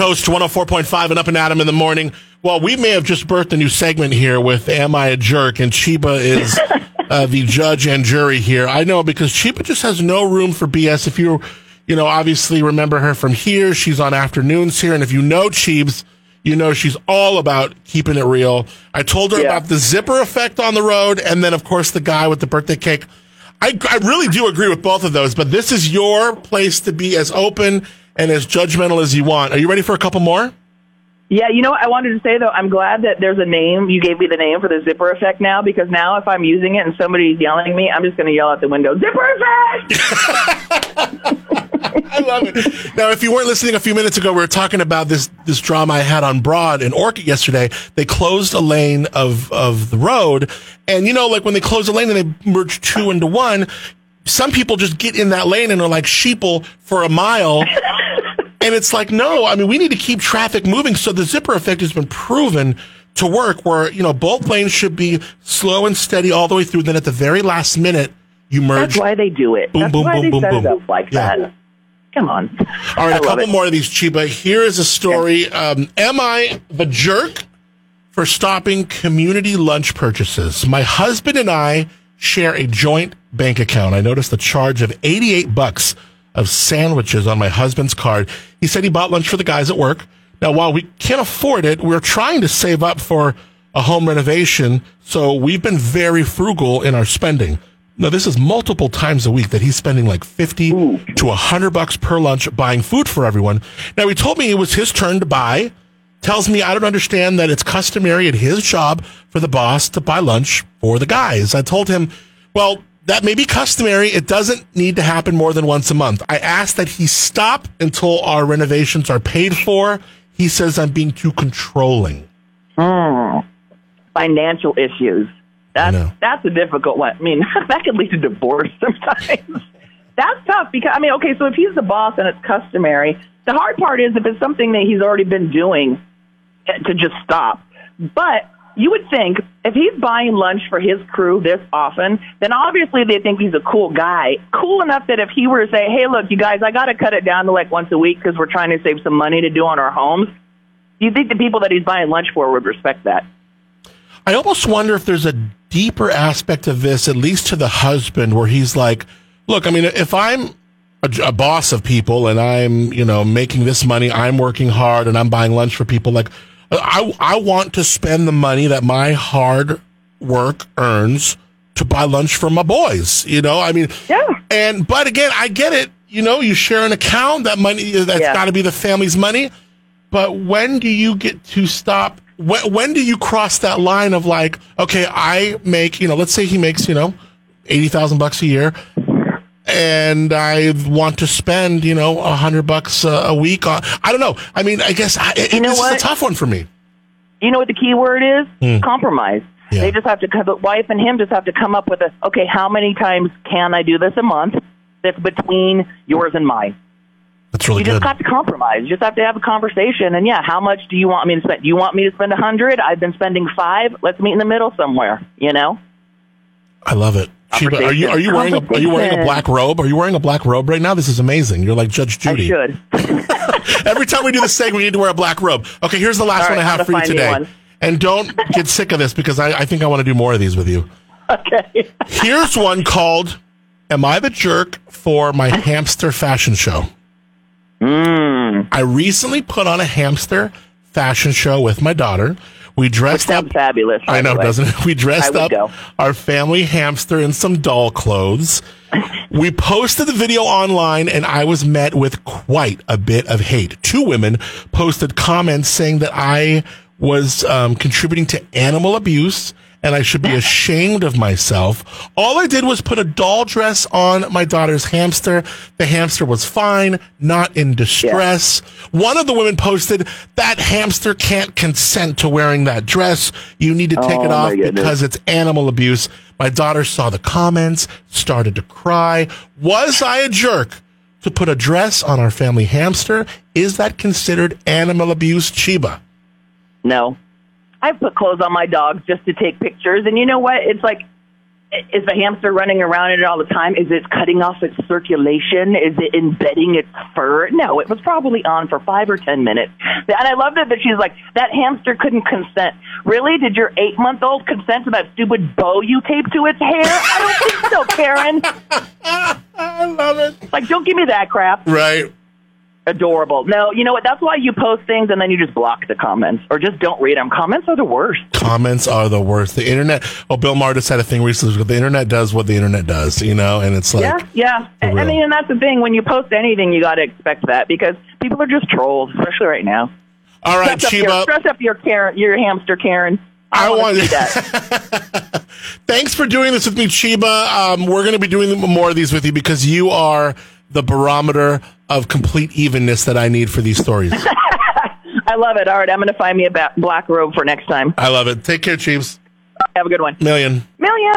Coast 104.5 and up and Adam in the morning. Well, we may have just birthed a new segment here with Am I a Jerk? And Cheeba is uh, the judge and jury here. I know because Cheeba just has no room for BS. If you, you know, obviously remember her from here, she's on afternoons here. And if you know Cheebs, you know she's all about keeping it real. I told her Yeah. about the zipper effect on the road. And then, of course, the guy with the birthday cake. I, I really do agree with both of those, but this is your place to be as open and as judgmental as you want. Are you ready for a couple more? Yeah, you know what I wanted to say though, I'm glad that there's a name. You gave me the name for the zipper effect now because now if I'm using it and somebody's yelling at me, I'm just going to yell out the window, zipper effect! I love it. Now, if you weren't listening a few minutes ago, we were talking about this this drama I had on Broad and Orchid yesterday. They closed a lane of of the road, and you know, like when they close a lane and they merge two into one, some people just get in that lane and are like sheeple for a mile. And it's like, no, I mean, we need to keep traffic moving. So the zipper effect has been proven to work where, you know, both lanes should be slow and steady all the way through. Then at the very last minute, you merge. That's why they do it. Boom, That's boom, why boom, they boom, set boom. it up like Yeah. that. Come on. All right, I a couple it. more of these, Cheeba. Here is a story. Um, am I the jerk for stopping community lunch purchases? My husband and I share a joint bank account. I noticed the charge of 88 bucks of sandwiches on my husband's card. He said he bought lunch for the guys at work. Now, while we can't afford it, we're trying to save up for a home renovation. So we've been very frugal in our spending. Now, this is multiple times a week that he's spending like 50 to 100 bucks per lunch buying food for everyone. Now, he told me it was his turn to buy. Tells me I don't understand that it's customary at his job for the boss to buy lunch for the guys. I told him, well, that may be customary. It doesn't need to happen more than once a month. I ask that he stop until our renovations are paid for. He says I'm being too controlling. Financial issues. That's, that's a difficult one. I mean, that could lead to divorce sometimes. that's tough because, I mean, okay, so if he's the boss and it's customary, the hard part is if it's something that he's already been doing eh, to just stop. But you would think if he's buying lunch for his crew this often, then obviously they think he's a cool guy. Cool enough that if he were to say, hey, look, you guys, I got to cut it down to like once a week because we're trying to save some money to do on our homes, do you think the people that he's buying lunch for would respect that? I almost wonder if there's a deeper aspect of this, at least to the husband, where he's like, look, I mean, if I'm a, a boss of people and I'm, you know, making this money, I'm working hard and I'm buying lunch for people, like, I, I want to spend the money that my hard work earns to buy lunch for my boys, you know? I mean, Yeah. and, but again, I get it. You know, you share an account, that money, that's Yeah. got to be the family's money. But when do you get to stop? When, when do you cross that line of like, okay, I make, you know, let's say he makes, you know, 80,000 bucks a year and I want to spend, you know, a hundred bucks a, week on, I don't know. I mean, I guess I, it, You know this is what? a tough one for me. You know what the key word is? Compromise. Hmm. Yeah. They just have to, the wife and him just have to come up with a, okay, how many times can I do this a month that's between yours and mine? That's really You just have to compromise. You just have to have a conversation. And yeah, how much do you want me to spend? Do you want me to spend a hundred? I've been spending five. Let's meet in the middle somewhere. You know? I love it. Cheeba, are you, are you wearing a, are you wearing a black robe? Are you wearing a black robe right now? This is amazing. You're like Judge I Judy. should. Every time we do this segment, we need to wear a black robe. Okay, here's the last All one I have for you gonna find me today. And don't get sick of this because I, I think I want to do more of these with you. okay. Here's one called Am I the Jerk for My Hamster Fashion Show? Mm. I recently put on a hamster fashion show with my daughter. We dressed up. Fabulous. I know, way. doesn't it? We dressed up go. our family hamster in some doll clothes. we posted the video online and I was met with quite a bit of hate. Two women posted comments saying that I was um, contributing to animal abuse and I should be ashamed of myself. All I did was put a doll dress on my daughter's hamster. The hamster was fine, not in distress. One of the women posted that hamster can't consent to wearing that dress. You need to take Oh, it off because it's animal abuse. My daughter saw the comments, started to cry. Was I a jerk to put a dress on our family hamster? Is that considered animal abuse, Cheeba? No. I put clothes on my dogs just to take pictures. And you know what? It's like, is the hamster running around in it all the time? Is it cutting off its circulation? Is it embedding its fur? No, it was probably on for five or ten minutes. And I love that that she's like, that hamster couldn't consent. Really? Did your eight month old consent to that stupid bow you taped to its hair? I don't think so, Karen. I love it. Like, don't give me that crap. Right. Adorable. No, you know what? That's why you post things and then you just block the comments or just don't read them. Comments are the worst. Comments are the worst. The internet. Oh, Bill Maher just had a thing recently. The internet does what the internet does, you know, and it's like, yeah, yeah. I real. I mean, and that's the thing. When you post anything, you got to expect that because people are just trolls, especially right now. all right, Dress up your, Cheeba. dress up your Karen, your hamster, Karen. I, I want to see that. Thanks for doing this with me, Cheeba. Um, we're going to be doing more of these with you because you are the barometer of complete evenness that I need for these stories. I love it. All right, I'm going to find me a black robe for next time. I love it. Take care, Chiefs. Have a good one. Million. Million.